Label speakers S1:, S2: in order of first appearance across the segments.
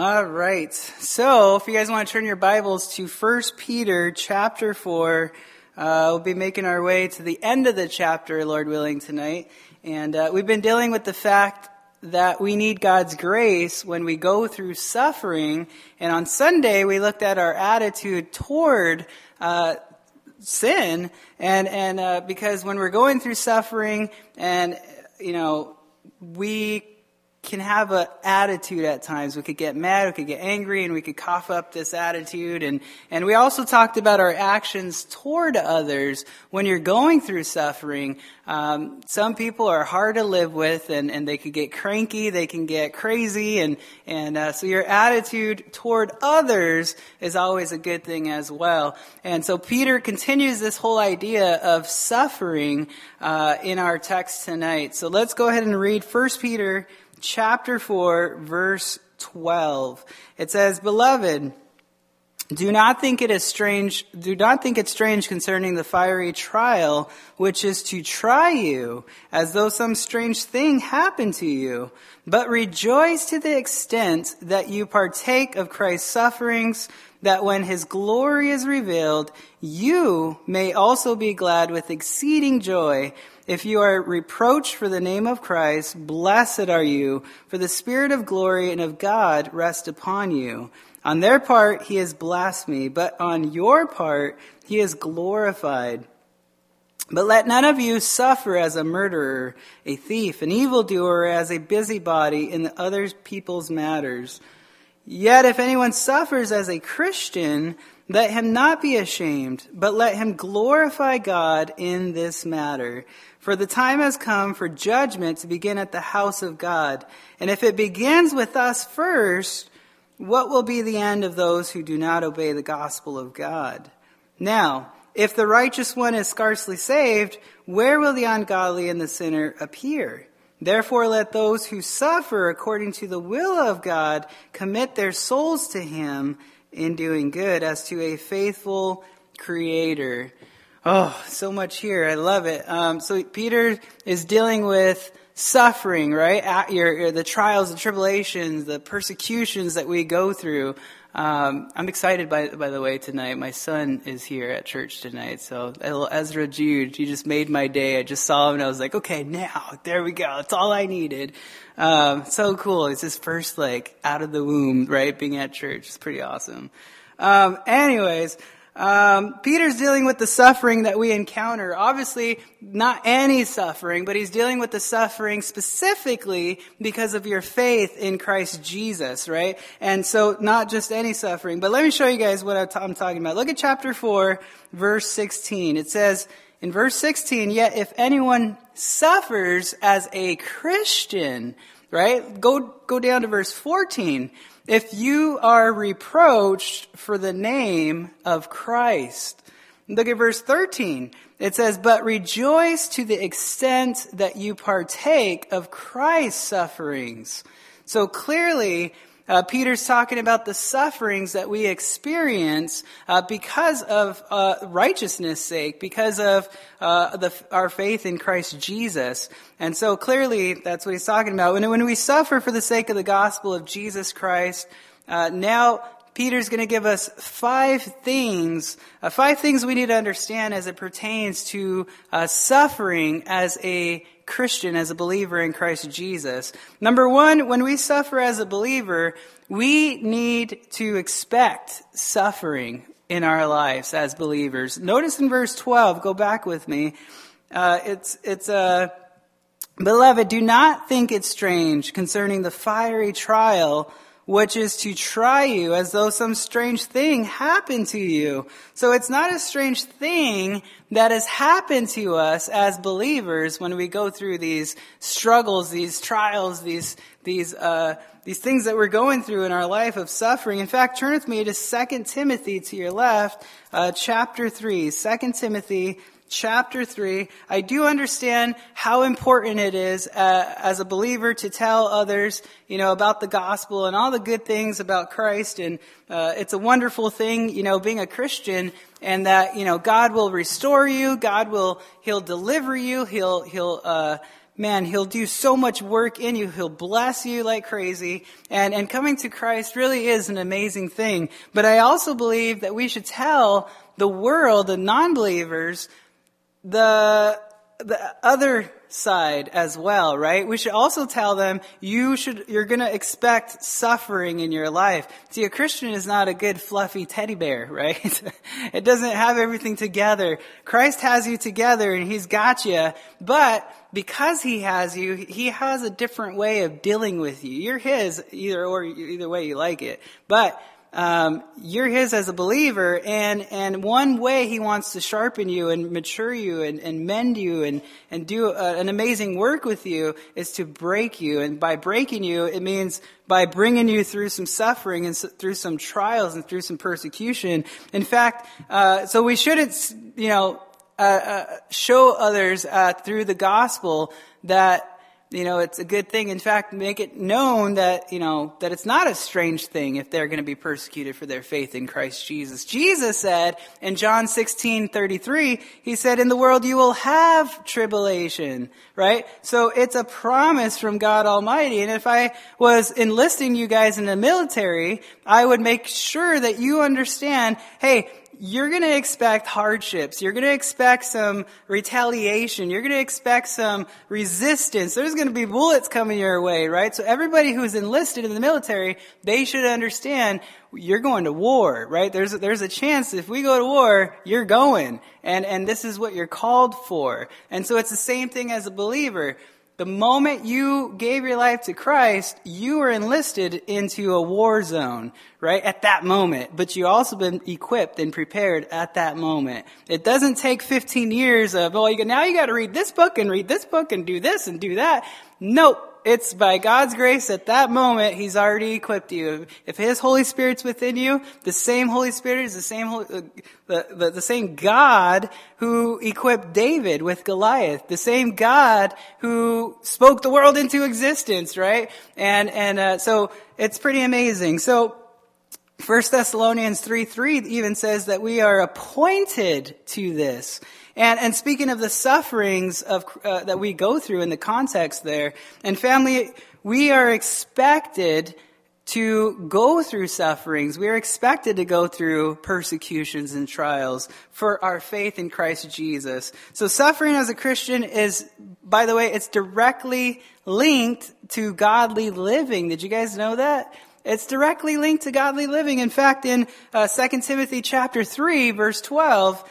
S1: All right. So, if you guys want to turn your Bibles to 1 Peter chapter 4, uh, we'll be making our way to the end of the chapter, Lord willing, tonight. And uh, we've been dealing with the fact that we need God's grace when we go through suffering. And on Sunday, we looked at our attitude toward uh, sin, and and uh, because when we're going through suffering, and you know, we can have an attitude at times. We could get mad, we could get angry, and we could cough up this attitude. And, and we also talked about our actions toward others when you're going through suffering. Um, some people are hard to live with, and, and they could get cranky, they can get crazy, and, and uh, so your attitude toward others is always a good thing as well. And so Peter continues this whole idea of suffering uh, in our text tonight. So let's go ahead and read 1 Peter chapter 4, verse 12. It says, Beloved, do not think it is strange, do not think it strange concerning the fiery trial, which is to try you, as though some strange thing happened to you. But rejoice to the extent that you partake of Christ's sufferings, that when his glory is revealed, you may also be glad with exceeding joy. If you are reproached for the name of Christ, blessed are you, for the Spirit of glory and of God rest upon you. On their part, he is blasphemed, but on your part, he is glorified. But let none of you suffer as a murderer, a thief, an evildoer, as a busybody in other people's matters. Yet if anyone suffers as a Christian, let him not be ashamed, but let him glorify God in this matter. For the time has come for judgment to begin at the house of God. And if it begins with us first, what will be the end of those who do not obey the gospel of God? Now, if the righteous one is scarcely saved, where will the ungodly and the sinner appear? Therefore, let those who suffer according to the will of God commit their souls to Him in doing good as to a faithful Creator. Oh, so much here. I love it. Um, so Peter is dealing with suffering, right? Your, your, the trials, the tribulations, the persecutions that we go through. Um, I'm excited by by the way tonight. My son is here at church tonight, so Ezra Jude, he just made my day. I just saw him and I was like, okay, now there we go. That's all I needed. Um, so cool. It's his first like out of the womb, right? Being at church. It's pretty awesome. Um, anyways, um, Peter's dealing with the suffering that we encounter. Obviously, not any suffering, but he's dealing with the suffering specifically because of your faith in Christ Jesus, right? And so, not just any suffering. But let me show you guys what I'm talking about. Look at chapter 4, verse 16. It says, in verse 16, yet if anyone suffers as a Christian, right? Go, go down to verse 14. If you are reproached for the name of Christ. Look at verse 13. It says, but rejoice to the extent that you partake of Christ's sufferings. So clearly, uh, Peter's talking about the sufferings that we experience uh, because of uh, righteousness' sake, because of uh, the, our faith in Christ Jesus. And so clearly, that's what he's talking about. When, when we suffer for the sake of the gospel of Jesus Christ, uh, now Peter's going to give us five things, uh, five things we need to understand as it pertains to uh, suffering as a Christian, as a believer in Christ Jesus. Number one, when we suffer as a believer, we need to expect suffering in our lives as believers. Notice in verse 12, go back with me. Uh, it's, it's, uh, beloved, do not think it strange concerning the fiery trial which is to try you as though some strange thing happened to you. So it's not a strange thing that has happened to us as believers when we go through these struggles, these trials, these, these, uh, these things that we're going through in our life of suffering. In fact, turn with me to 2 Timothy to your left, uh, chapter 3. 2 Timothy chapter 3, I do understand how important it is uh, as a believer to tell others, you know, about the gospel and all the good things about Christ. And uh, it's a wonderful thing, you know, being a Christian and that, you know, God will restore you. God will, He'll deliver you. He'll, He'll, uh, man, he'll do so much work in you. He'll bless you like crazy. And, and coming to Christ really is an amazing thing. But I also believe that we should tell the world, the non-believers, the, the other side as well, right? We should also tell them you should, you're gonna expect suffering in your life. See, a Christian is not a good fluffy teddy bear, right? it doesn't have everything together. Christ has you together and He's got you, but because He has you, He has a different way of dealing with you. You're His, either or, either way you like it. But um, you're his as a believer, and and one way he wants to sharpen you and mature you and, and mend you and and do a, an amazing work with you is to break you. And by breaking you, it means by bringing you through some suffering and through some trials and through some persecution. In fact, uh, so we shouldn't, you know, uh, uh, show others uh, through the gospel that you know, it's a good thing. In fact, make it known that, you know, that it's not a strange thing if they're going to be persecuted for their faith in Christ Jesus. Jesus said in John 16, 33, he said, in the world you will have tribulation, right? So it's a promise from God Almighty. And if I was enlisting you guys in the military, I would make sure that you understand, hey, you're going to expect hardships. You're going to expect some retaliation. You're going to expect some resistance. There's going to be bullets coming your way, right? So everybody who's enlisted in the military, they should understand you're going to war, right? There's a, there's a chance if we go to war, you're going. And, and this is what you're called for. And so it's the same thing as a believer. The moment you gave your life to Christ, you were enlisted into a war zone, right? At that moment. But you also been equipped and prepared at that moment. It doesn't take 15 years of, oh, you, now you gotta read this book and read this book and do this and do that. Nope. It's by God's grace at that moment, He's already equipped you. If His Holy Spirit's within you, the same Holy Spirit is the same, uh, the, the, the same God who equipped David with Goliath, the same God who spoke the world into existence, right? And, and, uh, so it's pretty amazing. So, 1 Thessalonians 3 3 even says that we are appointed to this. And, and speaking of the sufferings of, uh, that we go through in the context there, and family, we are expected to go through sufferings. We are expected to go through persecutions and trials for our faith in Christ Jesus. So suffering as a Christian is, by the way, it's directly linked to godly living. Did you guys know that? It's directly linked to godly living. In fact, in uh, 2 Timothy chapter 3, verse 12,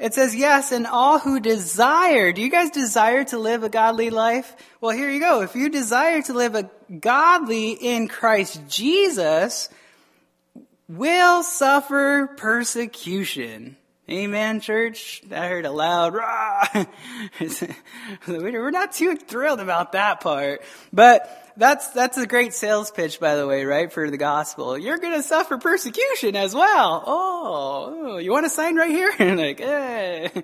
S1: it says, yes, and all who desire. Do you guys desire to live a godly life? Well, here you go. If you desire to live a godly in Christ Jesus, will suffer persecution. Amen, church. I heard a loud rah. We're not too thrilled about that part, but that's that's a great sales pitch, by the way, right? For the gospel, you're going to suffer persecution as well. Oh, you want to sign right here? like, eh.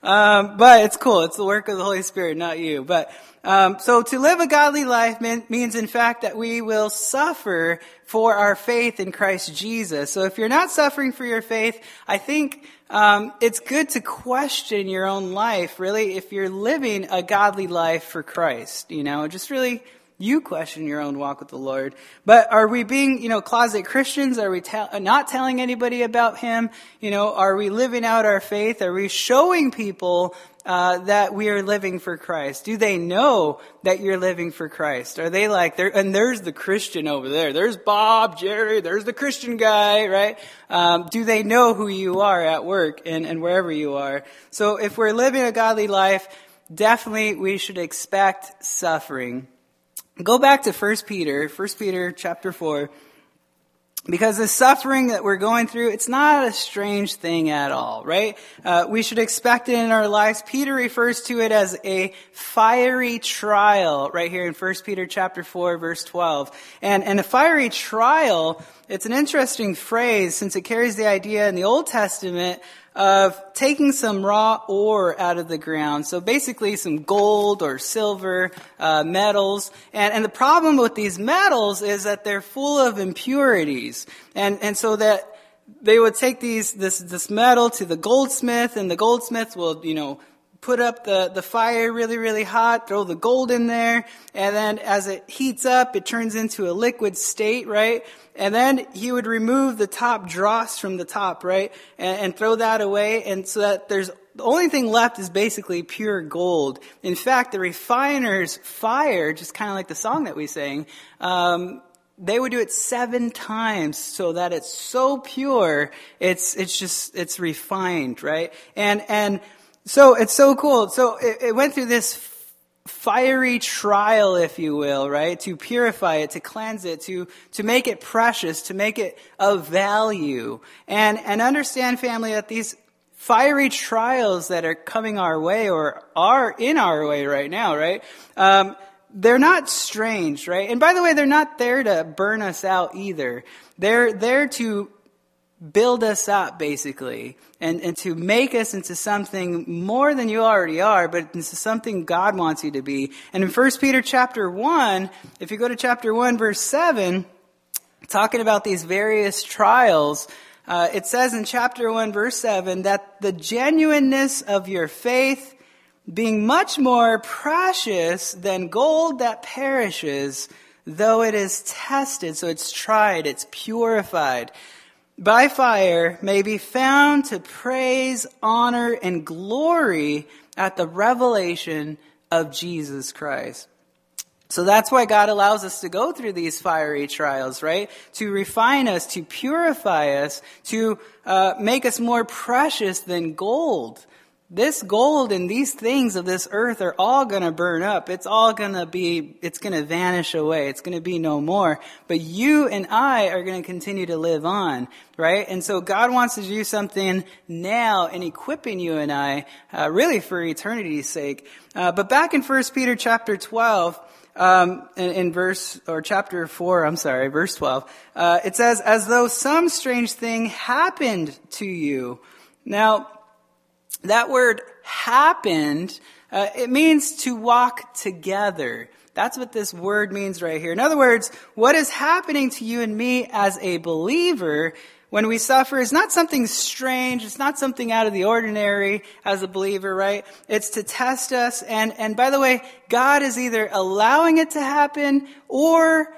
S1: Um, but it's cool. It's the work of the Holy Spirit, not you. But um, so to live a godly life mean, means, in fact, that we will suffer for our faith in Christ Jesus. So if you're not suffering for your faith, I think um, it's good to question your own life. Really, if you're living a godly life for Christ, you know, just really you question your own walk with the Lord. But are we being, you know, closet Christians? Are we not telling anybody about Him? You know, are we living out our faith? Are we showing people uh, that we are living for Christ? Do they know that you're living for Christ? Are they like there? And there's the Christian over there. There's Bob, Jerry. There's the Christian guy, right? Um, do they know who you are at work and, and wherever you are? So if we're living a godly life, definitely we should expect suffering. Go back to 1 Peter, 1 Peter chapter 4. Because the suffering that we're going through, it's not a strange thing at all, right? Uh, we should expect it in our lives. Peter refers to it as a fiery trial, right here in 1 Peter chapter 4, verse 12. And, and a fiery trial, it's an interesting phrase since it carries the idea in the Old Testament of taking some raw ore out of the ground. So basically some gold or silver, uh, metals. And, and the problem with these metals is that they're full of impurities. And, and so that they would take these, this, this metal to the goldsmith and the goldsmith will, you know, put up the, the fire really, really hot, throw the gold in there, and then as it heats up, it turns into a liquid state, right? And then he would remove the top dross from the top, right? And, and throw that away, and so that there's the only thing left is basically pure gold. In fact, the refiner's fire, just kind of like the song that we sang, um, they would do it seven times so that it's so pure, it's, it's just, it's refined, right? And, and so it's so cool. So it, it went through this fiery trial, if you will, right? To purify it, to cleanse it, to, to make it precious, to make it of value. And, and understand, family, that these fiery trials that are coming our way or are in our way right now, right? Um, they're not strange, right? And by the way, they're not there to burn us out either. They're there to build us up, basically, and, and to make us into something more than you already are, but into something God wants you to be. And in 1 Peter chapter 1, if you go to chapter 1, verse 7, talking about these various trials, uh, it says in chapter 1, verse 7, that the genuineness of your faith, being much more precious than gold that perishes, though it is tested, so it's tried, it's purified by fire, may be found to praise, honor, and glory at the revelation of Jesus Christ. So that's why God allows us to go through these fiery trials, right? To refine us, to purify us, to uh, make us more precious than gold. This gold and these things of this earth are all going to burn up. It's all going to be, it's going to vanish away. It's going to be no more. But you and I are going to continue to live on, right? And so God wants to do something now in equipping you and I, uh, really for eternity's sake. Uh, but back in 1 Peter chapter 12, um, in, in, verse or chapter four, I'm sorry, verse twelve, uh, it says, "As though some strange thing happened to you." Now, that word happened, uh, it means to walk together. That's what this word means right here. In other words, what is happening to you and me as a believer when we suffer is not something strange. It's not something out of the ordinary as a believer, right? It's to test us. And, and by the way, God is either allowing it to happen or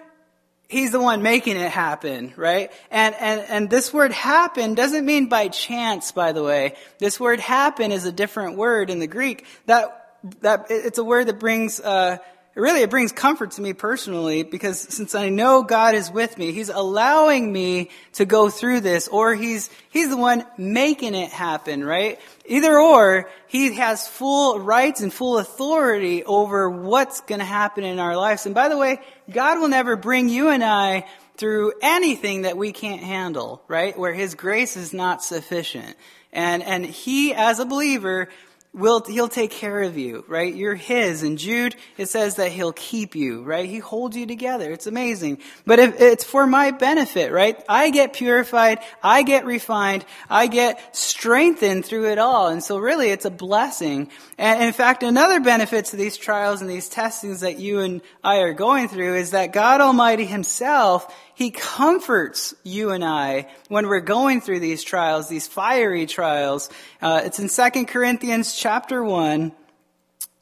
S1: He's the one making it happen, right? And, and, and this word happen doesn't mean by chance, by the way. This word happen is a different word in the Greek. That, that, it's a word that brings, uh, really it brings comfort to me personally because since I know God is with me, He's allowing me to go through this or He's, He's the one making it happen, right? Either or, He has full rights and full authority over what's to happen in our lives. And by the way, God will never bring you and I through anything that we can't handle, right? Where His grace is not sufficient. And, and He, as a believer, will he'll take care of you, right? You're his. And Jude, it says that he'll keep you, right? He holds you together. It's amazing. But if it's for my benefit, right? I get purified, I get refined, I get strengthened through it all. And so really it's a blessing. And in fact, another benefit to these trials and these testings that you and I are going through is that God Almighty himself he comforts you and I when we're going through these trials, these fiery trials. Uh, it's in 2 Corinthians chapter 1,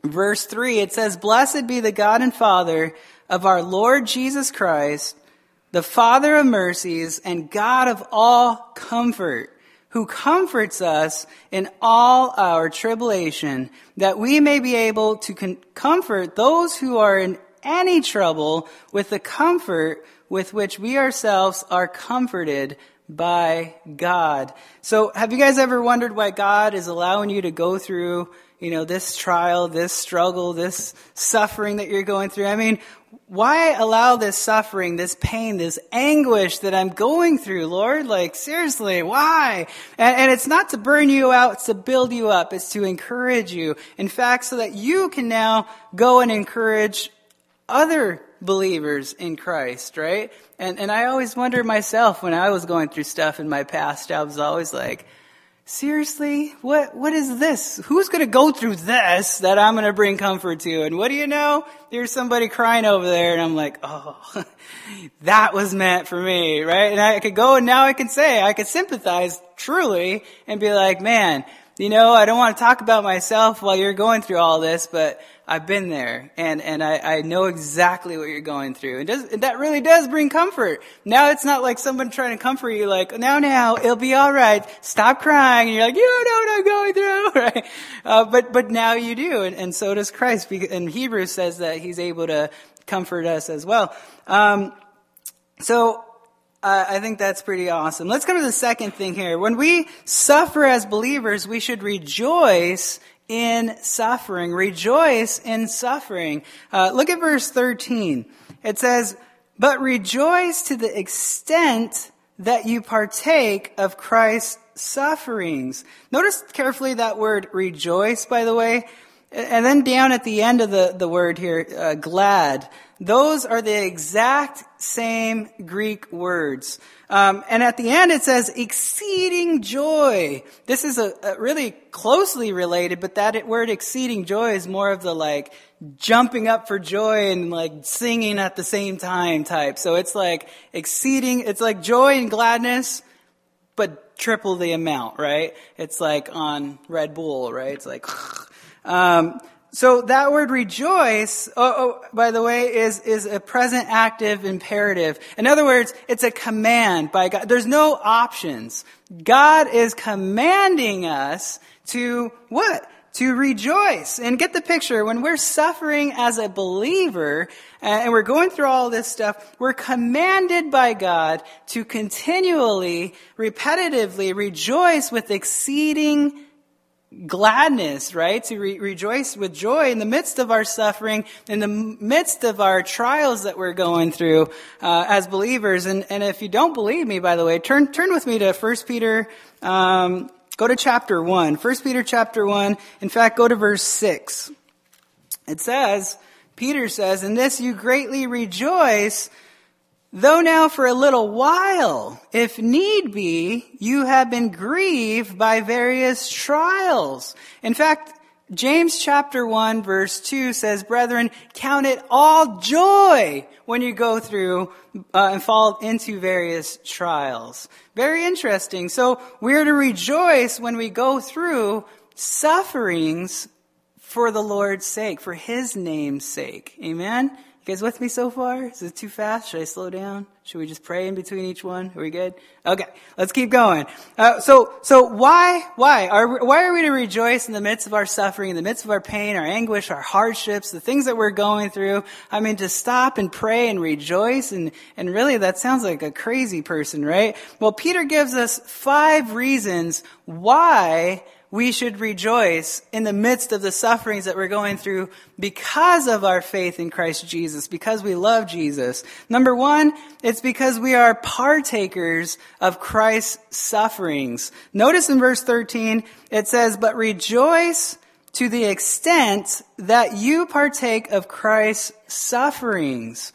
S1: verse 3. It says, Blessed be the God and Father of our Lord Jesus Christ, the Father of mercies and God of all comfort, who comforts us in all our tribulation, that we may be able to con- comfort those who are in any trouble with the comfort with which we ourselves are comforted by God. So have you guys ever wondered why God is allowing you to go through, you know, this trial, this struggle, this suffering that you're going through? I mean, why allow this suffering, this pain, this anguish that I'm going through, Lord? Like, seriously, why? And, and, it's not to burn you out, it's to build you up, it's to encourage you. In fact, so that you can now go and encourage other believers in Christ, right? And, and I always wonder myself when I was going through stuff in my past, I was always like, seriously? What, what is this? Who's going to go through this that I'm going to bring comfort to? And what do you know? There's somebody crying over there and I'm like, oh, that was meant for me, right? And I could go and now I can say, I could sympathize truly and be like, man, you know, I don't want to talk about myself while you're going through all this, but I've been there and, and I, I know exactly what you're going through. And, does, and that really does bring comfort. Now it's not like someone trying to comfort you like, now, now, it'll be alright. Stop crying. And you're like, you know what I'm going through, right? Uh, but, but now you do. And, and so does Christ. And Hebrews says that he's able to comfort us as well. Um, so I think that's pretty awesome. Let's go to the second thing here. When we suffer as believers, we should rejoice in suffering. Rejoice in suffering. Uh, look at verse 13. It says, But rejoice to the extent that you partake of Christ's sufferings. Notice carefully that word rejoice, by the way. And then down at the end of the, the word here, uh, glad. Those are the exact same Greek words. Um, and at the end it says exceeding joy. This is a, a really closely related, but that word exceeding joy is more of the like jumping up for joy and like singing at the same time type. So it's like exceeding, it's like joy and gladness, but triple the amount, right? It's like on Red Bull, right? It's like, um, so that word rejoice, oh, oh, by the way, is, is a present active imperative. In other words, it's a command by God. There's no options. God is commanding us to what? To rejoice. And get the picture. When we're suffering as a believer uh, and we're going through all this stuff, we're commanded by God to continually, repetitively rejoice with exceeding gladness, right? To re- rejoice with joy in the midst of our suffering, in the midst of our trials that we're going through uh, as believers. And, and if you don't believe me, by the way, turn turn with me to 1 Peter. Um, go to chapter one. 1 Peter chapter one. In fact, go to verse six. It says, Peter says, "In this you greatly rejoice." Though now for a little while, if need be, you have been grieved by various trials. In fact, James chapter 1 verse 2 says, Brethren, count it all joy when you go through uh, and fall into various trials. Very interesting. So we're to rejoice when we go through sufferings for the Lord's sake, for His name's sake. Amen? Guys with me so far? Is it too fast? Should I slow down? Should we just pray in between each one? Are we good? Okay, let's keep going. Uh, so, so why, why are why are we to rejoice in the midst of our suffering, in the midst of our pain, our anguish, our hardships, the things that we're going through? I mean, to stop and pray and rejoice, and and really, that sounds like a crazy person, right? Well, Peter gives us five reasons why we should rejoice in the midst of the sufferings that we're going through because of our faith in Christ Jesus, because we love Jesus. Number one, it's because we are partakers of Christ's sufferings. Notice in verse 13, it says, but rejoice to the extent that you partake of Christ's sufferings.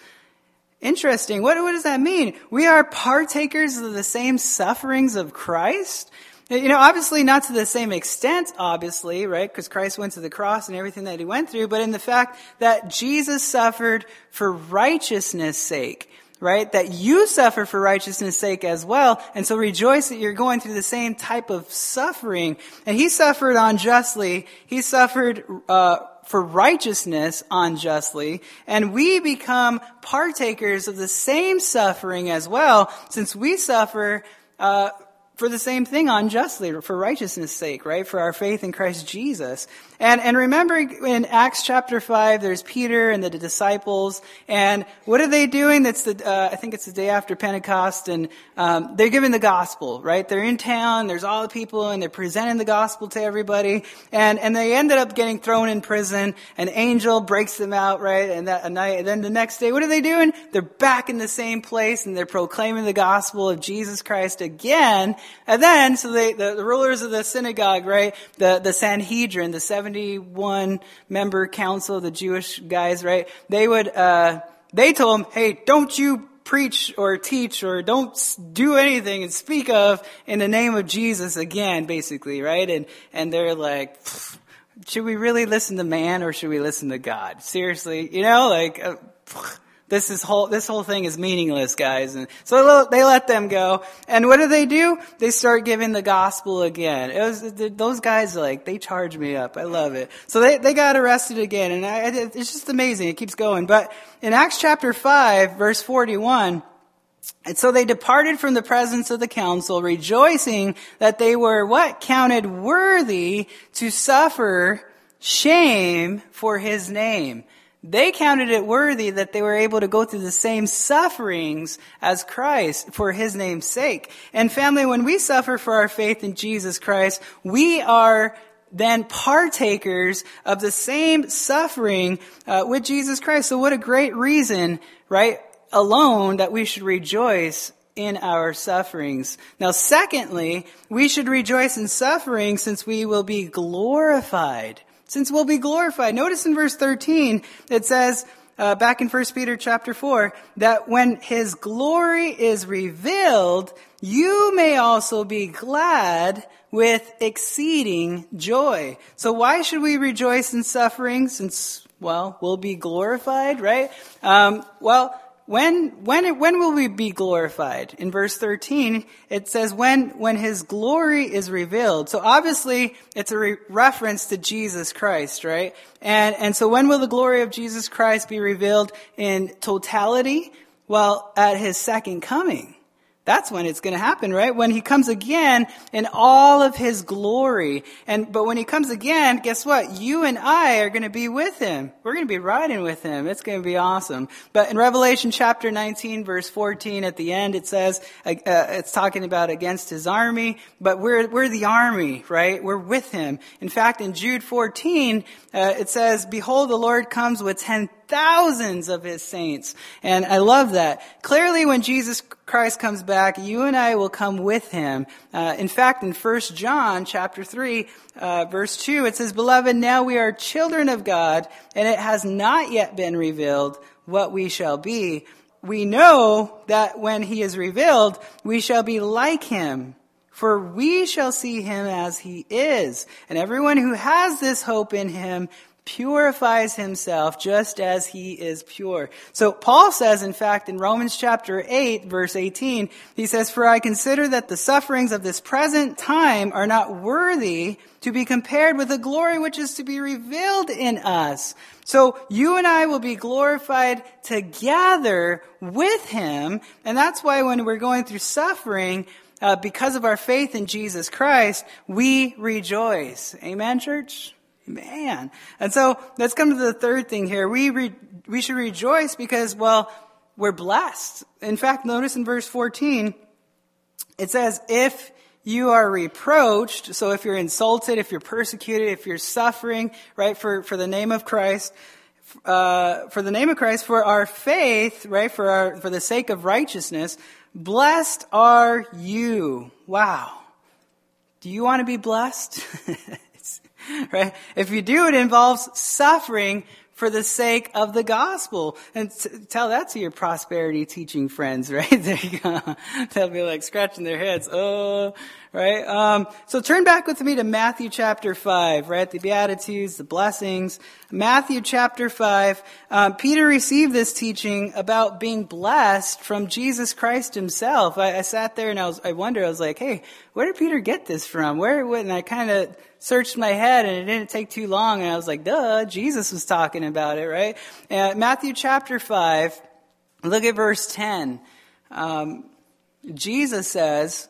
S1: Interesting. What, what does that mean? We are partakers of the same sufferings of Christ? You know, obviously not to the same extent, obviously, right? Because Christ went to the cross and everything that he went through, but in the fact that Jesus suffered for righteousness' sake, right? That you suffer for righteousness' sake as well. And so rejoice that you're going through the same type of suffering. And he suffered unjustly. He suffered, uh, for righteousness unjustly, and we become partakers of the same suffering as well, since we suffer uh, for the same thing unjustly, for righteousness' sake, right? For our faith in Christ Jesus. And, and remember in Acts chapter 5, there's Peter and the disciples, and what are they doing? That's the, uh, I think it's the day after Pentecost, and um, they're giving the gospel, right? They're in town, there's all the people, and they're presenting the gospel to everybody, and, and they ended up getting thrown in prison. An angel breaks them out, right? And that a night, and then the next day, what are they doing? They're back in the same place, and they're proclaiming the gospel of Jesus Christ again. And then, so they, the, the rulers of the synagogue, right? The, the Sanhedrin, the 70 71 member council, the Jewish guys, right? They would, uh, they told him, hey, don't you preach or teach or don't do anything and speak of in the name of Jesus again, basically, right? And, and they're like, should we really listen to man or should we listen to God? Seriously, you know, like, uh, This is whole, this whole thing is meaningless, guys. And so they let them go. And what do they do? They start giving the gospel again. It was, those guys like, they charge me up. I love it. So they, they got arrested again. And I, it's just amazing. It keeps going. But in Acts chapter 5, verse 41, and so they departed from the presence of the council, rejoicing that they were what? Counted worthy to suffer shame for his name. They counted it worthy that they were able to go through the same sufferings as Christ for his name's sake. And family, when we suffer for our faith in Jesus Christ, we are then partakers of the same suffering uh, with Jesus Christ. So what a great reason, right? Alone that we should rejoice in our sufferings. Now, secondly, we should rejoice in suffering since we will be glorified since we'll be glorified. Notice in verse 13, it says, uh, back in 1 Peter chapter 4, that when his glory is revealed, you may also be glad with exceeding joy. So why should we rejoice in suffering since, well, we'll be glorified, right? Um, well, when, when, when will we be glorified? In verse 13, it says when, when his glory is revealed. So obviously, it's a re- reference to Jesus Christ, right? And, and so when will the glory of Jesus Christ be revealed in totality? Well, at his second coming. That's when it's going to happen, right? When he comes again in all of his glory. And, but when he comes again, guess what? You and I are going to be with him. We're going to be riding with him. It's going to be awesome. But in Revelation chapter 19 verse 14 at the end, it says, uh, uh, it's talking about against his army, but we're, we're the army, right? We're with him. In fact, in Jude 14, uh, it says, behold, the Lord comes with ten thousands of his saints. And I love that. Clearly, when Jesus Christ comes back, you and I will come with him. Uh, in fact, in 1 John chapter 3, uh, verse 2, it says, Beloved, now we are children of God, and it has not yet been revealed what we shall be. We know that when he is revealed, we shall be like him. For we shall see him as he is. And everyone who has this hope in him purifies himself just as he is pure. So Paul says, in fact, in Romans chapter 8, verse 18, he says, For I consider that the sufferings of this present time are not worthy to be compared with the glory which is to be revealed in us. So you and I will be glorified together with him. And that's why when we're going through suffering, uh, because of our faith in Jesus Christ, we rejoice. Amen, church? Man. And so let's come to the third thing here. We, re- we should rejoice because, well, we're blessed. In fact, notice in verse 14, it says, if you are reproached, so if you're insulted, if you're persecuted, if you're suffering, right, for, for the name of Christ, uh, for the name of Christ, for our faith, right, for our, for the sake of righteousness, blessed are you. Wow. Do you want to be blessed? right? If you do, it involves suffering for the sake of the gospel. And t- tell that to your prosperity teaching friends, right? They'll be like scratching their heads. Oh, right? Um, so turn back with me to Matthew chapter 5, right? The Beatitudes, the blessings. Matthew chapter 5. Um, Peter received this teaching about being blessed from Jesus Christ himself. I, I sat there and I was, I wondered, I was like, hey, where did Peter get this from? Where, and I kind of searched my head and it didn't take too long and I was like, duh, Jesus was talking about it, right? And Matthew chapter 5, look at verse 10. Um, Jesus says,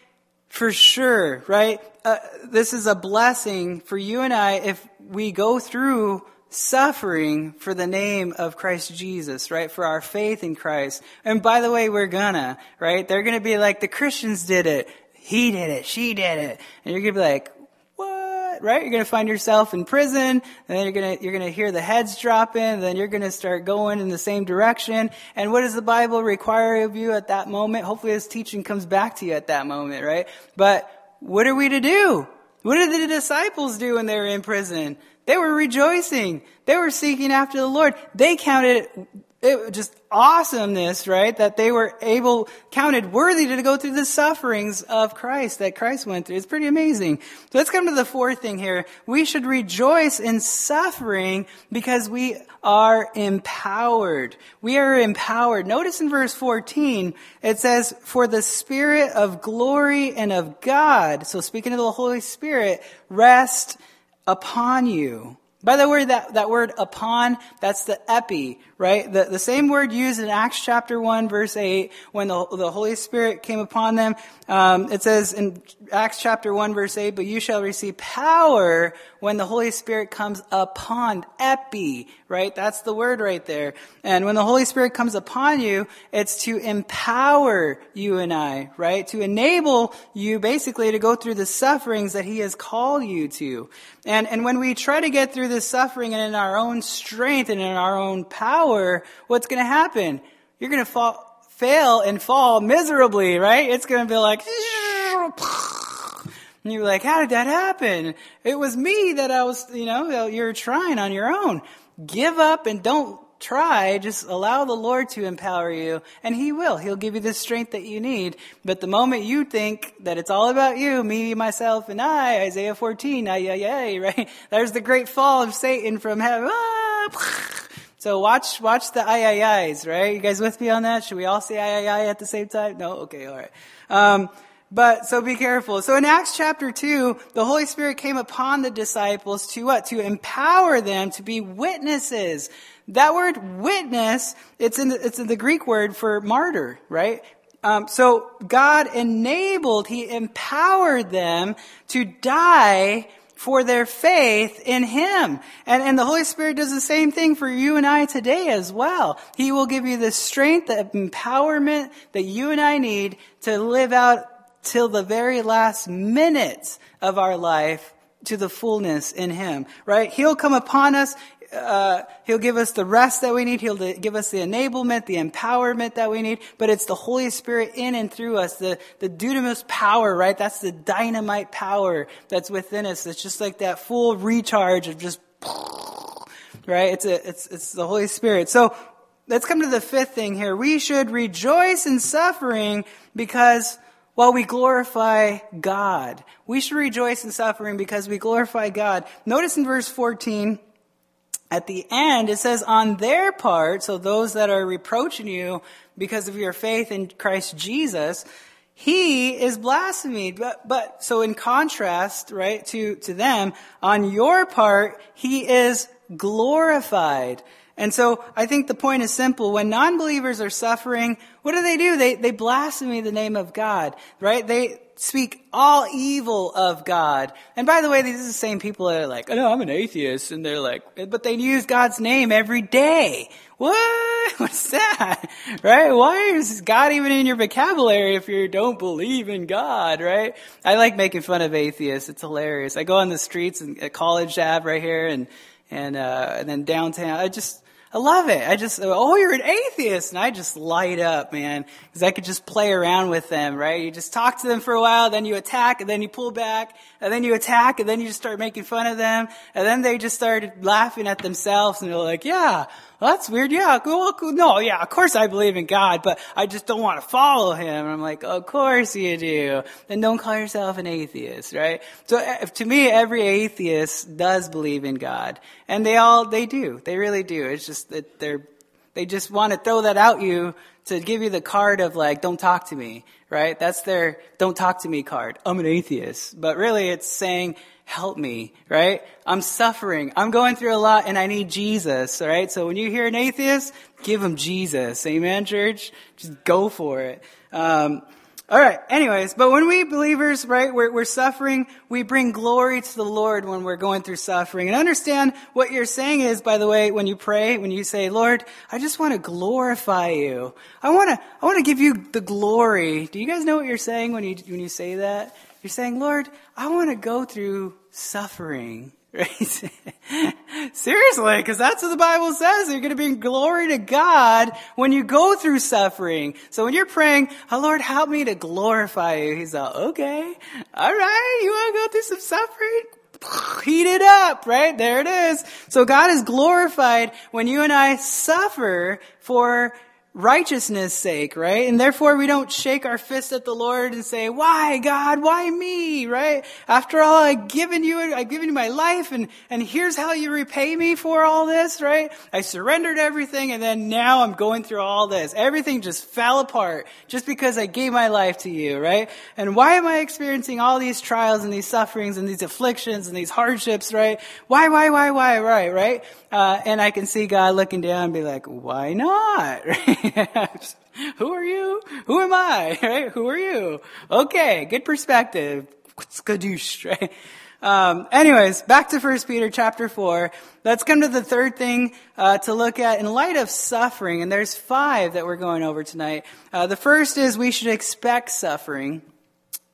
S1: for sure, right? Uh, this is a blessing for you and I if we go through suffering for the name of Christ Jesus, right? For our faith in Christ. And by the way, we're gonna, right? They're gonna be like, the Christians did it. He did it. She did it. And you're gonna be like, right? You're going to find yourself in prison, and then you're going to, you're going to hear the heads dropping, and then you're going to start going in the same direction. And what does the Bible require of you at that moment? Hopefully this teaching comes back to you at that moment, right? But what are we to do? What did the disciples do when they were in prison? They were rejoicing. They were seeking after the Lord. They counted it just awesomeness, right? That they were able, counted worthy to go through the sufferings of Christ that Christ went through. It's pretty amazing. So let's come to the fourth thing here. We should rejoice in suffering because we are empowered. We are empowered. Notice in verse 14, it says, for the spirit of glory and of God, so speaking of the Holy Spirit, rest upon you. By the way, that, that word upon, that's the epi, right? The, the same word used in Acts chapter 1 verse 8 when the, the Holy Spirit came upon them. Um, it says in Acts chapter 1 verse 8, but you shall receive power when the Holy Spirit comes upon, epi, right? That's the word right there. And when the Holy Spirit comes upon you, it's to empower you and I, right? To enable you basically to go through the sufferings that He has called you to. And, and when we try to get through this suffering and in our own strength and in our own power, what's to happen? You're to fall, fail and fall miserably, right? It's to be like, and you're like, how did that happen? It was me that I was, you know, you're trying on your own. Give up and don't try. Just allow the Lord to empower you and He will. He'll give you the strength that you need. But the moment you think that it's all about you, me, myself, and I, Isaiah 14, ay, ay, ay, right? There's the great fall of Satan from heaven. Ah, so watch, watch the ay, ay, ay's, right? You guys with me on that? Should we all say ay, ay, ay at the same time? No? Okay, alright. Um, but, so be careful. So in Acts chapter 2, the Holy Spirit came upon the disciples to what? To empower them to be witnesses. That word witness, it's in the, it's in the Greek word for martyr, right? Um, so God enabled, He empowered them to die for their faith in Him. And, and the Holy Spirit does the same thing for you and I today as well. He will give you the strength, the empowerment that you and I need to live out till the very last minutes of our life to the fullness in Him, right? He'll come upon us. Uh, he'll give us the rest that we need. He'll give us the enablement, the empowerment that we need. But it's the Holy Spirit in and through us, the, the dunamis power, right? That's the dynamite power that's within us. It's just like that full recharge of just, right? It's a, it's, it's the Holy Spirit. So let's come to the fifth thing here. We should rejoice in suffering because while we glorify God. We should rejoice in suffering because we glorify God. Notice in verse 14, at the end, it says, on their part, so those that are reproaching you because of your faith in Christ Jesus, he is blasphemed. But, but, so in contrast, right, to, to them, on your part, he is glorified. And so I think the point is simple. When non-believers are suffering, what do they do? They, they blaspheme the name of God, right? They speak all evil of God. And by the way, these are the same people that are like, oh no, I'm an atheist. And they're like, but they use God's name every day. What? What's that? Right? Why is God even in your vocabulary if you don't believe in God, right? I like making fun of atheists. It's hilarious. I go on the streets and at College Ave right here and, and, uh, and then downtown. I just, I love it. I just, oh, you're an atheist. And I just light up, man. Cause I could just play around with them, right? You just talk to them for a while, then you attack, and then you pull back, and then you attack, and then you just start making fun of them. And then they just started laughing at themselves, and they're like, yeah, well, that's weird. Yeah, cool, cool. No, yeah, of course I believe in God, but I just don't want to follow him. And I'm like, of course you do. Then don't call yourself an atheist, right? So uh, to me, every atheist does believe in God. And they all, they do. They really do. It's just that they're, they just want to throw that out you to give you the card of like, don't talk to me, right? That's their don't talk to me card. I'm an atheist. But really it's saying, help me, right? I'm suffering. I'm going through a lot and I need Jesus, right? So when you hear an atheist, give him Jesus. Amen, church? Just go for it. Um, all right. Anyways, but when we believers, right, we're, we're suffering, we bring glory to the Lord when we're going through suffering. And understand what you're saying is, by the way, when you pray, when you say, Lord, I just want to glorify you. I want to, I want to give you the glory. Do you guys know what you're saying when you, when you say that? You're saying, Lord, I want to go through suffering. Right? Seriously, because that's what the Bible says. You're going to bring glory to God when you go through suffering. So when you're praying, oh Lord, help me to glorify you, He's like, okay, all right, you want to go through some suffering? Heat it up, right? There it is. So God is glorified when you and I suffer for righteousness sake, right? And therefore we don't shake our fist at the Lord and say, why God? Why me? Right? After all, I've given you, I've given you my life and, and here's how you repay me for all this, right? I surrendered everything and then now I'm going through all this. Everything just fell apart just because I gave my life to you, right? And why am I experiencing all these trials and these sufferings and these afflictions and these hardships, right? Why, why, why, why, right, right? Uh, and I can see God looking down and be like, why not? Who are you? Who am I? Right? Who are you? Okay, good perspective. Skadoosh, right? Um, anyways, back to First Peter chapter four. Let's come to the third thing uh, to look at in light of suffering, and there's five that we're going over tonight. Uh, the first is we should expect suffering.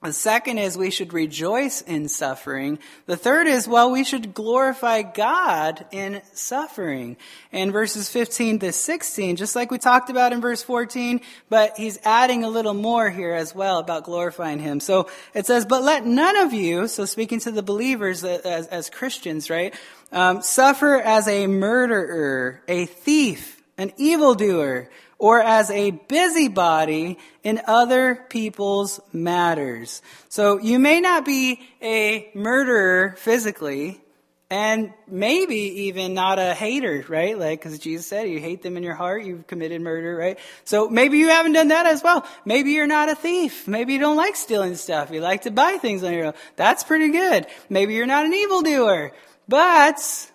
S1: The second is we should rejoice in suffering. The third is, well, we should glorify God in suffering. In verses 15 to 16, just like we talked about in verse 14, but he's adding a little more here as well about glorifying him. So it says, but let none of you, so speaking to the believers as, as Christians, right, um, suffer as a murderer, a thief, an evildoer, or as a busybody in other people's matters. So you may not be a murderer physically, and maybe even not a hater, right? Like, because Jesus said, you hate them in your heart, you've committed murder, right? So maybe you haven't done that as well. Maybe you're not a thief. Maybe you don't like stealing stuff. You like to buy things on your own. That's pretty good. Maybe you're not an evildoer. But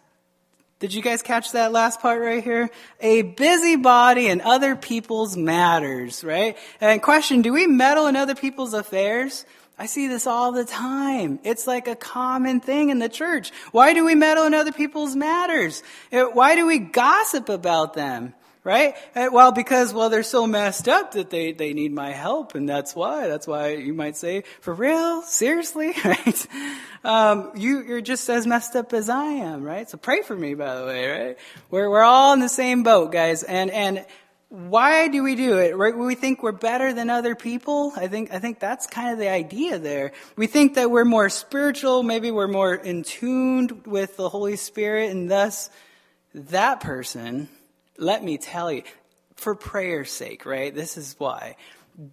S1: did you guys catch that last part right here? A busybody in other people's matters, right? And question, do we meddle in other people's affairs? I see this all the time. It's like a common thing in the church. Why do we meddle in other people's matters? Why do we gossip about them? Right? Well, because, well, they're so messed up that they, they need my help, and that's why. That's why you might say, for real? Seriously? Right? Um, you, you're just as messed up as I am, right? So pray for me, by the way, right? We're, we're all in the same boat, guys, and, and, why do we do it? Right? We think we're better than other people. I think, I think that's kind of the idea there. We think that we're more spiritual. Maybe we're more in tuned with the Holy Spirit and thus that person let me tell you, for prayer's sake, right? This is why.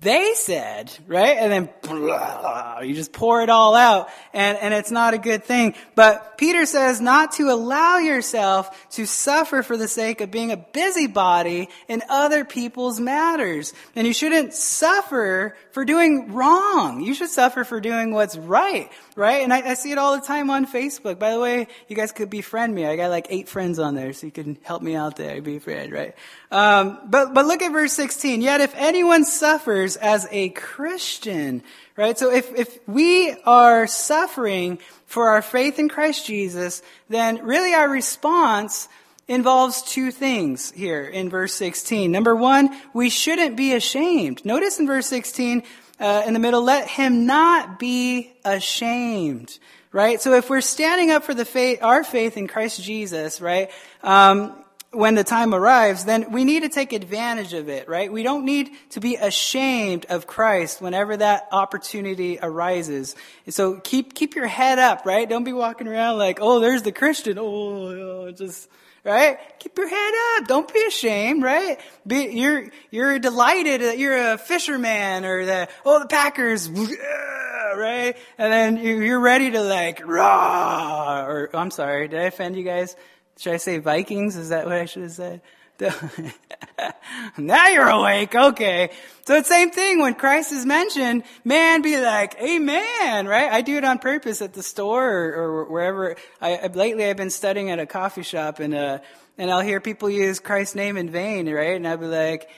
S1: They said, right? And then blah, you just pour it all out and, and it's not a good thing. But Peter says not to allow yourself to suffer for the sake of being a busybody in other people's matters. And you shouldn't suffer for doing wrong. You should suffer for doing what's right, right? And I, I see it all the time on Facebook. By the way, you guys could befriend me. I got like eight friends on there, so you can help me out there, be a friend, right? Um, but, but look at verse 16. Yet if anyone suffers as a Christian, right? So if, if we are suffering for our faith in Christ Jesus, then really our response involves two things here in verse 16. Number one, we shouldn't be ashamed. Notice in verse 16, uh, in the middle, let him not be ashamed. Right? So if we're standing up for the faith, our faith in Christ Jesus, right? Um, when the time arrives, then we need to take advantage of it, right? We don't need to be ashamed of Christ whenever that opportunity arises. So keep, keep your head up, right? Don't be walking around like, oh, there's the Christian. Oh just, right? Keep your head up. Don't be ashamed, right? Be, you're, you're delighted that you're a fisherman or that, oh, the Packers, right? And then you're ready to like, rah, or, I'm sorry, did I offend you guys? Should I say Vikings? Is that what I should have said? now you're awake. Okay. So it's same thing when Christ is mentioned, man, be like, amen, right? I do it on purpose at the store or, or wherever. I, lately I've been studying at a coffee shop and, uh, and I'll hear people use Christ's name in vain, right? And I'll be like,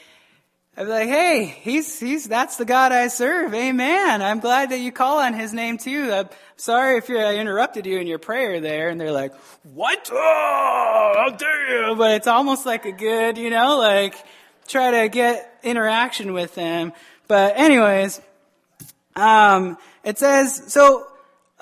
S1: I'd be like, hey, he's, he's, that's the God I serve. Amen. I'm glad that you call on his name too. I'm sorry if I interrupted you in your prayer there. And they're like, what? Oh, how dare you? But it's almost like a good, you know, like try to get interaction with them. But anyways, Um, it says, so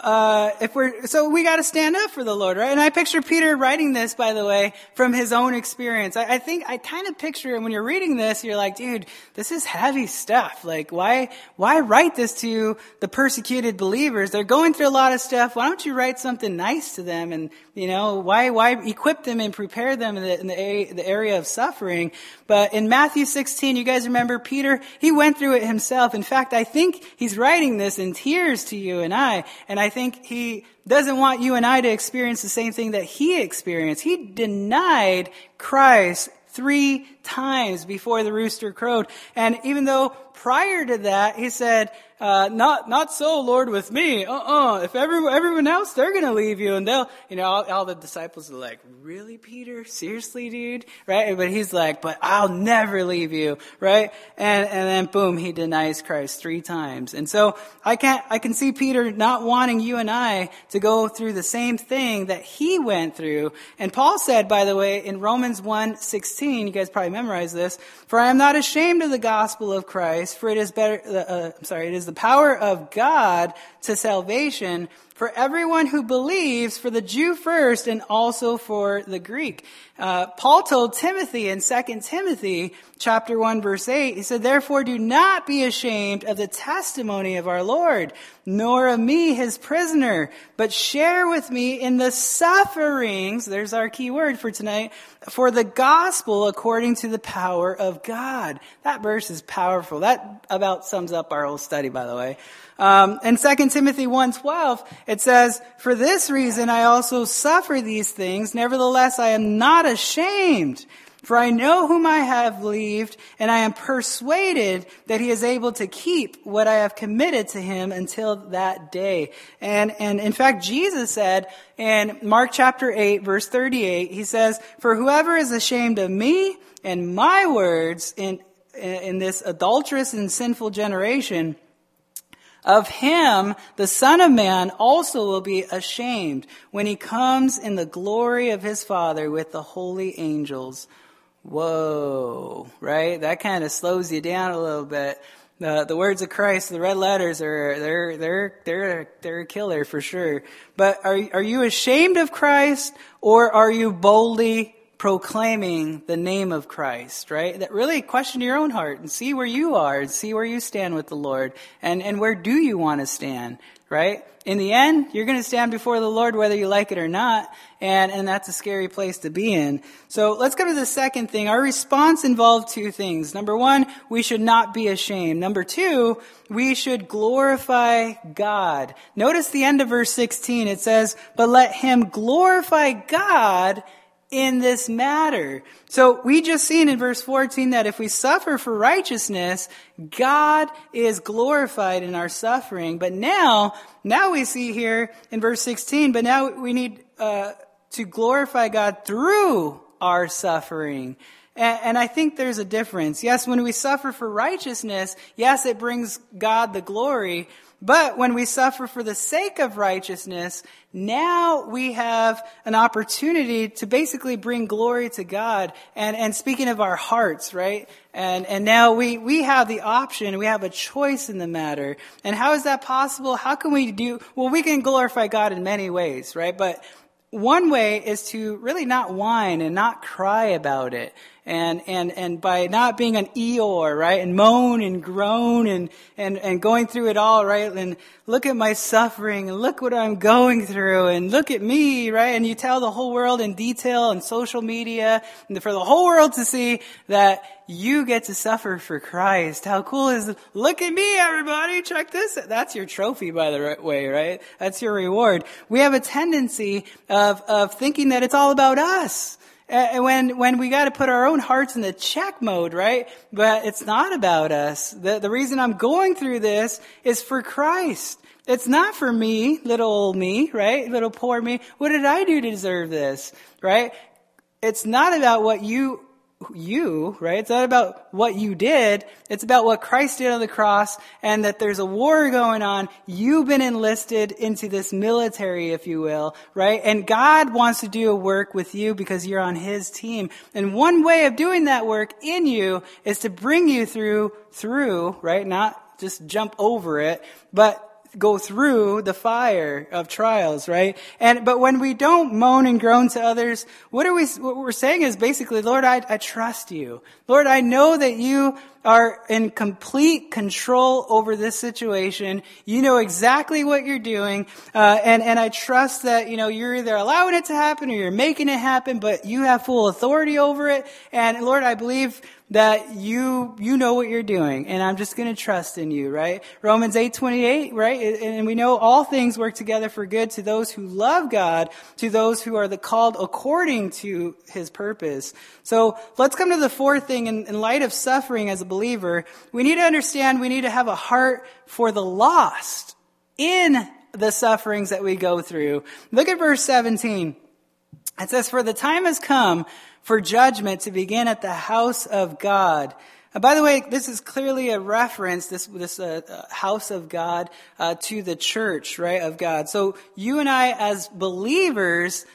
S1: uh, if we're, so we gotta stand up for the Lord, right? And I picture Peter writing this, by the way, from his own experience. I, I think, I kind of picture when you're reading this, you're like, dude, this is heavy stuff. Like, why, why write this to the persecuted believers? They're going through a lot of stuff. Why don't you write something nice to them? And, you know, why, why equip them and prepare them in the, in the, the area of suffering? But in Matthew 16, you guys remember Peter, he went through it himself. In fact, I think he's writing this in tears to you and I, and I I think he doesn't want you and I to experience the same thing that he experienced. He denied Christ three times before the rooster crowed. And even though prior to that, he said, uh, not, not so, Lord, with me. Uh-uh. If everyone, everyone else, they're gonna leave you. And they'll, you know, all, all, the disciples are like, really, Peter? Seriously, dude? Right? But he's like, but I'll never leave you. Right? And, and then boom, he denies Christ three times. And so I can't, I can see Peter not wanting you and I to go through the same thing that he went through. And Paul said, by the way, in Romans 1, 16, you guys probably memorize this, for I am not ashamed of the gospel of Christ, for it is better, uh, uh I'm sorry, it is the power of God to salvation for everyone who believes, for the Jew first and also for the Greek. Uh, Paul told Timothy in 2 Timothy chapter 1 verse 8, he said, Therefore do not be ashamed of the testimony of our Lord, nor of me his prisoner, but share with me in the sufferings, there's our key word for tonight, for the gospel according to the power of God. That verse is powerful. That about sums up our whole study, by the way. Um, in 2 Timothy 1.12, it says, For this reason I also suffer these things, nevertheless I am not ashamed. For I know whom I have believed, and I am persuaded that he is able to keep what I have committed to him until that day. And, and in fact, Jesus said in Mark chapter 8, verse 38, he says, For whoever is ashamed of me and my words in, in this adulterous and sinful generation, of him, the Son of Man also will be ashamed when he comes in the glory of his Father with the holy angels. Whoa, right? That kind of slows you down a little bit. The, the words of Christ, the red letters are, they're, they're, they're, they're a killer for sure. But are, are you ashamed of Christ or are you boldly proclaiming the name of Christ, right? That really question your own heart and see where you are and see where you stand with the Lord and, and where do you want to stand, right? In the end, you're going to stand before the Lord whether you like it or not, and, and that's a scary place to be in. So let's go to the second thing. Our response involved two things. Number one, we should not be ashamed. Number two, we should glorify God. Notice the end of verse 16. It says, but let him glorify God in this matter. So we just seen in verse 14 that if we suffer for righteousness, God is glorified in our suffering. But now, now we see here in verse 16, but now we need uh, to glorify God through our suffering. And, and I think there's a difference. Yes, when we suffer for righteousness, yes, it brings God the glory. But when we suffer for the sake of righteousness, now we have an opportunity to basically bring glory to God. And, and speaking of our hearts, right? And, and now we, we have the option, we have a choice in the matter. And how is that possible? How can we do, well, we can glorify God in many ways, right? But one way is to really not whine and not cry about it and, and, and by not being an Eeyore, right, and moan and groan and, and, and going through it all, right, and look at my suffering and look what I'm going through and look at me, right, and you tell the whole world in detail on social media and for the whole world to see that you get to suffer for Christ. How cool is, it? look at me, everybody, check this. That's your trophy, by the way, right? That's your reward. We have a tendency of, of thinking that it's all about us and Uh, when, when we got to put our own hearts in the check mode, right? But it's not about us. The, the reason I'm going through this is for Christ. It's not for me, little old me, right? Little poor me. What did I do to deserve this, right? It's not about what you you, right? It's not about what you did. It's about what Christ did on the cross and that there's a war going on. You've been enlisted into this military, if you will, right? And God wants to do a work with you because you're on His team. And one way of doing that work in you is to bring you through, through, right? Not just jump over it, but go through the fire of trials, right? And, but when we don't moan and groan to others, what are we, what we're saying is basically, Lord, I, I trust you. Lord, I know that you are in complete control over this situation. You know exactly what you're doing. Uh, and, and I trust that, you know, you're either allowing it to happen or you're making it happen, but you have full authority over it. And Lord, I believe that you you know what you're doing and i'm just going to trust in you right romans 8.28 right and we know all things work together for good to those who love god to those who are the called according to his purpose so let's come to the fourth thing in, in light of suffering as a believer we need to understand we need to have a heart for the lost in the sufferings that we go through look at verse 17 it says for the time has come for judgment to begin at the house of God. Uh, by the way, this is clearly a reference, this, this uh, uh, house of God, uh, to the church, right, of God. So you and I, as believers,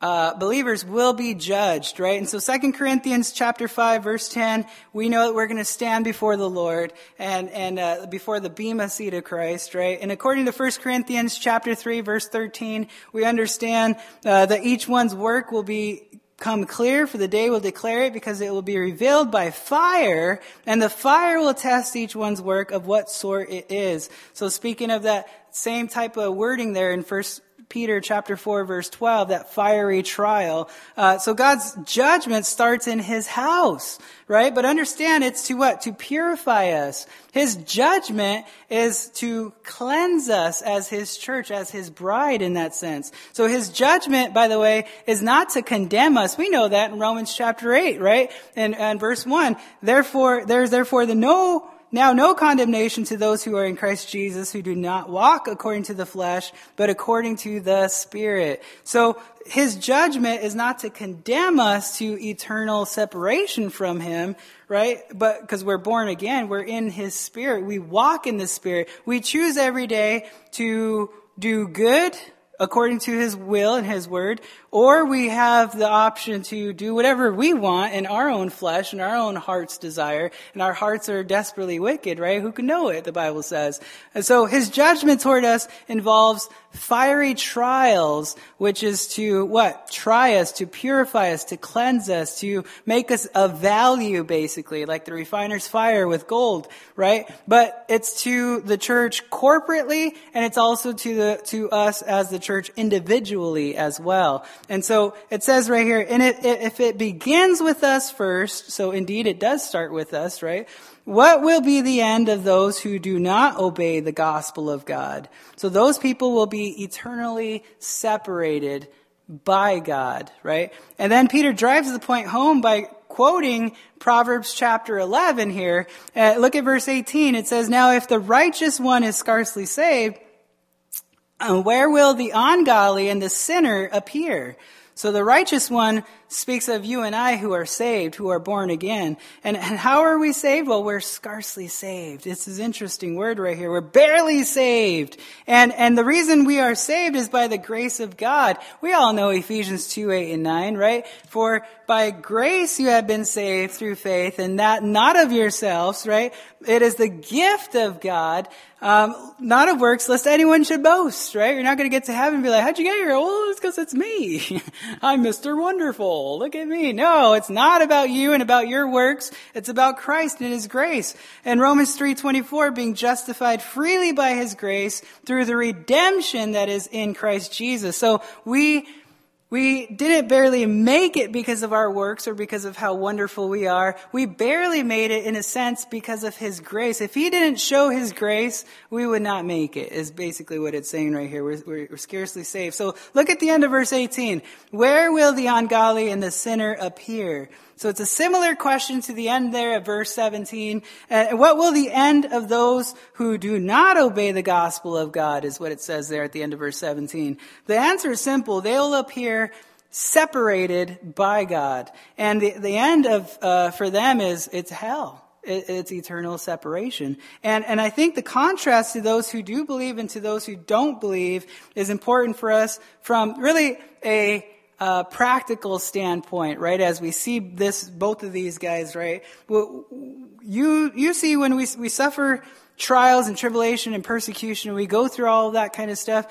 S1: uh, believers will be judged, right? And so 2 Corinthians chapter 5 verse 10, we know that we're going to stand before the Lord and, and, uh, before the Bema seat of Christ, right? And according to 1 Corinthians chapter 3 verse 13, we understand, uh, that each one's work will be come clear, for the day will declare it, because it will be revealed by fire, and the fire will test each one's work of what sort it is. So speaking of that same type of wording there in First Peter chapter 4 verse 12, that fiery trial. Uh, so God's judgment starts in His house, right? But understand it's to what? To purify us. His judgment is to cleanse us as His church, as His bride in that sense. So His judgment, by the way, is not to condemn us. We know that in Romans chapter 8, right? And, and verse 1. Therefore, there's therefore the no now no condemnation to those who are in Christ Jesus who do not walk according to the flesh, but according to the Spirit. So his judgment is not to condemn us to eternal separation from him, right? But because we're born again, we're in his spirit. We walk in the spirit. We choose every day to do good according to his will and his word, or we have the option to do whatever we want in our own flesh and our own heart's desire. And our hearts are desperately wicked, right? Who can know it, the Bible says. And so his judgment toward us involves fiery trials, which is to what? Try us, to purify us, to cleanse us, to make us of value, basically, like the refiner's fire with gold, right? But it's to the church corporately, and it's also to the, to us as the church individually as well. And so it says right here, and it, if it begins with us first, so indeed it does start with us, right? What will be the end of those who do not obey the gospel of God? So those people will be eternally separated by God, right? And then Peter drives the point home by quoting Proverbs chapter 11 here. Uh, look at verse 18. It says, Now if the righteous one is scarcely saved, where will the ungodly and the sinner appear? So the righteous one speaks of you and I who are saved, who are born again. And, and how are we saved? Well, we're scarcely saved. It's This is interesting word right here. We're barely saved. And, and the reason we are saved is by the grace of God. We all know Ephesians 2, 8, and 9, right? For by grace you have been saved through faith and that not of yourselves, right? It is the gift of God, um, not of works, lest anyone should boast, right? You're not going to get to heaven and be like, how'd you get here? Well, it's because it's me. I'm Mr. Wonderful. Look at me. No, it's not about you and about your works. It's about Christ and His grace. And Romans 3.24, being justified freely by His grace through the redemption that is in Christ Jesus. So we we didn't barely make it because of our works or because of how wonderful we are. We barely made it in a sense because of His grace. If He didn't show His grace, we would not make it, is basically what it's saying right here. We're, we're, scarcely saved. So look at the end of verse 18. Where will the ungodly and the sinner appear? So it's a similar question to the end there of verse 17. Uh, what will the end of those who do not obey the gospel of God is what it says there at the end of verse 17. The answer is simple. They'll appear separated by God. And the, the end of, uh, for them is, it's hell. it's eternal separation. And, and I think the contrast to those who do believe and to those who don't believe is important for us from really a, uh, practical standpoint, right? As we see this, both of these guys, right? Well, you you see when we we suffer trials and tribulation and persecution, and we go through all of that kind of stuff,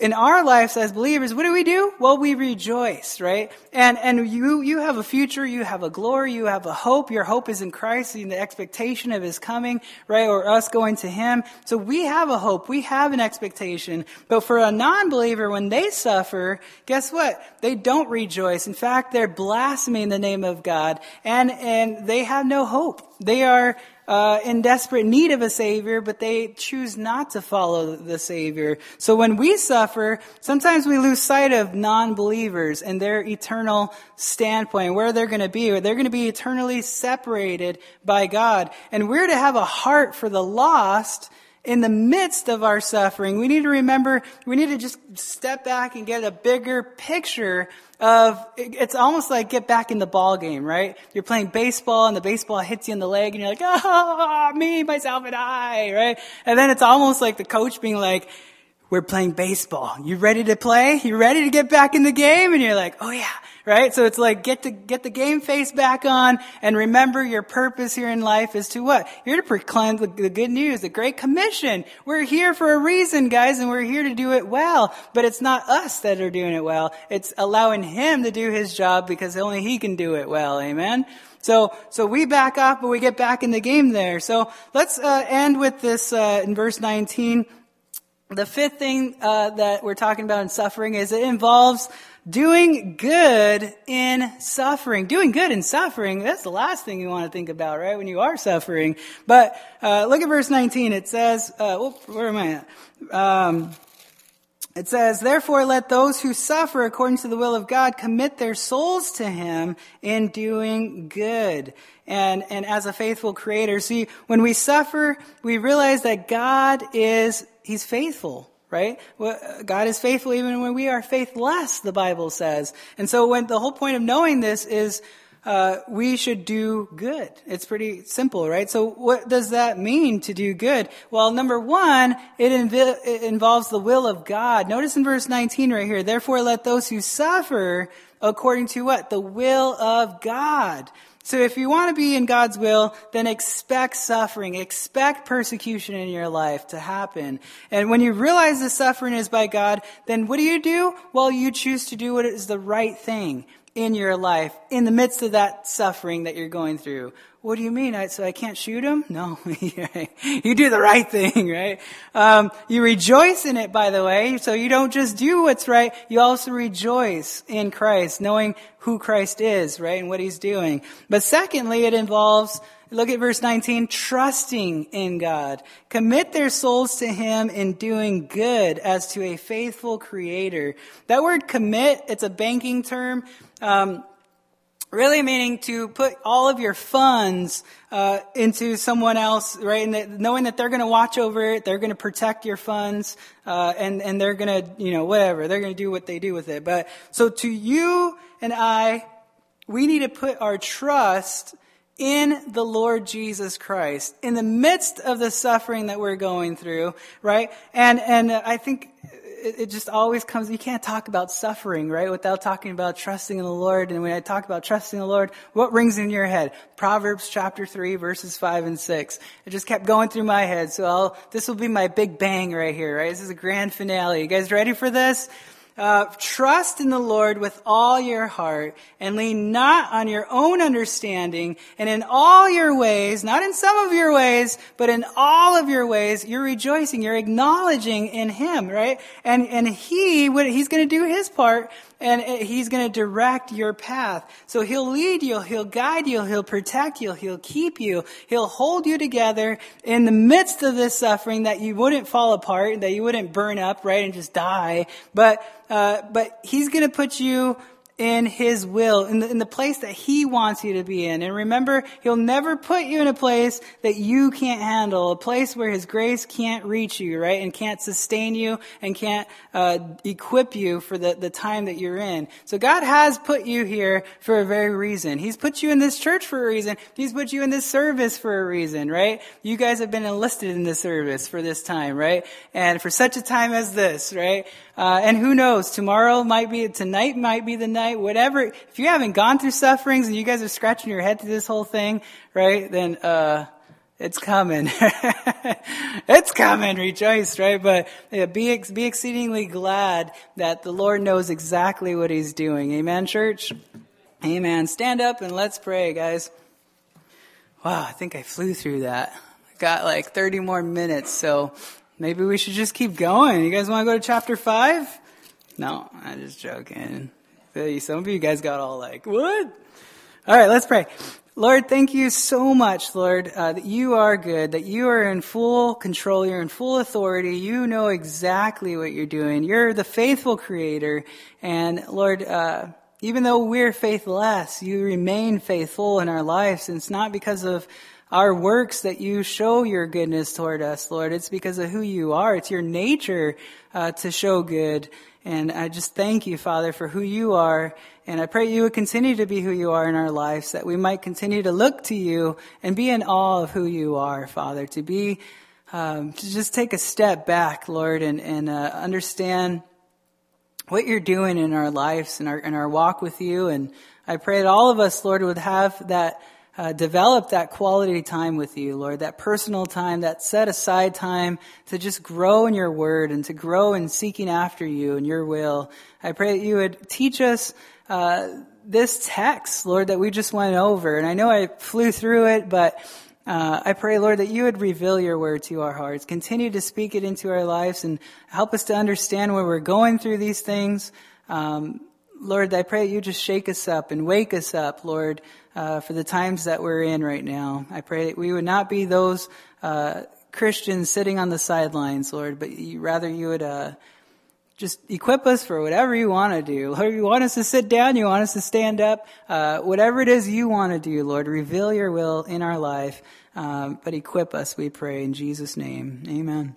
S1: in our lives as believers, what do we do? Well, we rejoice, right? And, and you, you have a future, you have a glory, you have a hope. Your hope is in Christ, in the expectation of His coming, right? Or us going to Him. So we have a hope, we have an expectation. But for a non-believer, when they suffer, guess what? They don't rejoice. In fact, they're blaspheming the name of God and, and they have no hope. They are, uh, in desperate need of a Savior, but they choose not to follow the Savior. So when we suffer, sometimes we lose sight of non-believers and their eternal standpoint, where they're going to be. Where they're going to be eternally separated by God. And we're to have a heart for the lost in the midst of our suffering, we need to remember, we need to just step back and get a bigger picture of, it's almost like get back in the ball game, right? You're playing baseball and the baseball hits you in the leg and you're like, ah, oh, me, myself, and I, right? And then it's almost like the coach being like, we're playing baseball. You ready to play? You ready to get back in the game? And you're like, oh yeah, right? So it's like get to get the game face back on and remember your purpose here in life is to what? You're to proclaim the, the good news, the great commission. We're here for a reason, guys, and we're here to do it well. But it's not us that are doing it well. It's allowing him to do his job because only he can do it well. Amen. So, so we back up, but we get back in the game there. So let's uh, end with this uh, in verse 19. The fifth thing uh, that we're talking about in suffering is it involves doing good in suffering. Doing good in suffering, that's the last thing you want to think about, right? When you are suffering. But uh, look at verse 19. It says, uh, where am I at? Um, it says, Therefore let those who suffer according to the will of God commit their souls to Him in doing good. And, and as a faithful creator, see, when we suffer, we realize that God is, He's faithful right? God is faithful even when we are faithless, the Bible says. And so when the whole point of knowing this is uh, we should do good. It's pretty simple, right? So what does that mean to do good? Well, number one, it, inv- it involves the will of God. Notice in verse 19 right here, therefore let those who suffer according to what? The will of God. So if you want to be in God's will, then expect suffering, expect persecution in your life to happen. And when you realize the suffering is by God, then what do you do? Well, you choose to do what is the right thing in your life in the midst of that suffering that you're going through. What do you mean? I, so I can't shoot him? No. you do the right thing, right? Um, you rejoice in it, by the way. So you don't just do what's right. You also rejoice in Christ, knowing who Christ is, right? And what he's doing. But secondly, it involves Look at verse 19, trusting in God. Commit their souls to Him in doing good as to a faithful Creator. That word commit, it's a banking term. Um, really meaning to put all of your funds uh, into someone else, right? And that, knowing that they're going to watch over it, they're going to protect your funds, uh, and and they're going to, you know, whatever, they're going to do what they do with it. But so to you and I, we need to put our trust in the Lord Jesus Christ in the midst of the suffering that we're going through, right? And and I think it, just always comes, you can't talk about suffering, right, without talking about trusting in the Lord. And when I talk about trusting the Lord, what rings in your head? Proverbs chapter 3, verses 5 and 6. It just kept going through my head. So I'll, this will be my big bang right here, right? This is a grand finale. You guys ready for this? Uh, trust in the Lord with all your heart and lean not on your own understanding. And in all your ways, not in some of your ways, but in all of your ways, you're rejoicing, you're acknowledging in Him, right? And, and He, He's gonna do His part and he's going to direct your path. So he'll lead you, he'll guide you, he'll protect you, he'll keep you, he'll hold you together in the midst of this suffering that you wouldn't fall apart, that you wouldn't burn up, right, and just die. But, uh, but he's going to put you in His will, in the, in the place that He wants you to be in. And remember, He'll never put you in a place that you can't handle, a place where His grace can't reach you, right? And can't sustain you and can't uh, equip you for the, the time that you're in. So God has put you here for a very reason. He's put you in this church for a reason. He's put you in this service for a reason, right? You guys have been enlisted in this service for this time, right? And for such a time as this, right? Uh, and who knows, tomorrow might be, tonight might be the night, whatever. If you haven't gone through sufferings and you guys are scratching your head through this whole thing, right, then, uh, It's coming. it's coming. Rejoice, right? But yeah, be, be exceedingly glad that the Lord knows exactly what he's doing. Amen, church? Amen. Stand up and let's pray, guys. Wow, I think I flew through that. Got like 30 more minutes, so maybe we should just keep going. You guys want to go to chapter 5? No, I'm just joking. Some of you guys got all like, what? All right, let's pray. Lord, thank you so much, Lord, uh, that you are good, that you are in full control, you're in full authority, you know exactly what you're doing. You're the faithful creator, and Lord, uh, even though we're faithless, you remain faithful in our lives, and it's not because of our works that you show your goodness toward us, Lord. It's because of who you are. It's your nature uh, to show good. And I just thank you, Father, for who you are. And I pray you would continue to be who you are in our lives, that we might continue to look to you and be in awe of who you are, Father, to be, um, to just take a step back, Lord, and, and uh, understand what you're doing in our lives and our, in our walk with you. And I pray that all of us, Lord, would have that uh, develop that quality time with you, Lord, that personal time, that set aside time to just grow in your word and to grow in seeking after you and your will. I pray that you would teach us uh, this text, Lord, that we just went over. And I know I flew through it, but uh, I pray, Lord, that you would reveal your word to our hearts. Continue to speak it into our lives and help us to understand where we're going through these things. Um, Lord, I pray you just shake us up and wake us up, Lord, uh, for the times that we're in right now. I pray that we would not be those uh, Christians sitting on the sidelines, Lord, but you, rather you would uh, just equip us for whatever you want to do. Lord, you want us to sit down, you want us to stand up, uh, whatever it is you want to do, Lord, reveal your will in our life, um, but equip us, we pray, in Jesus' name. Amen.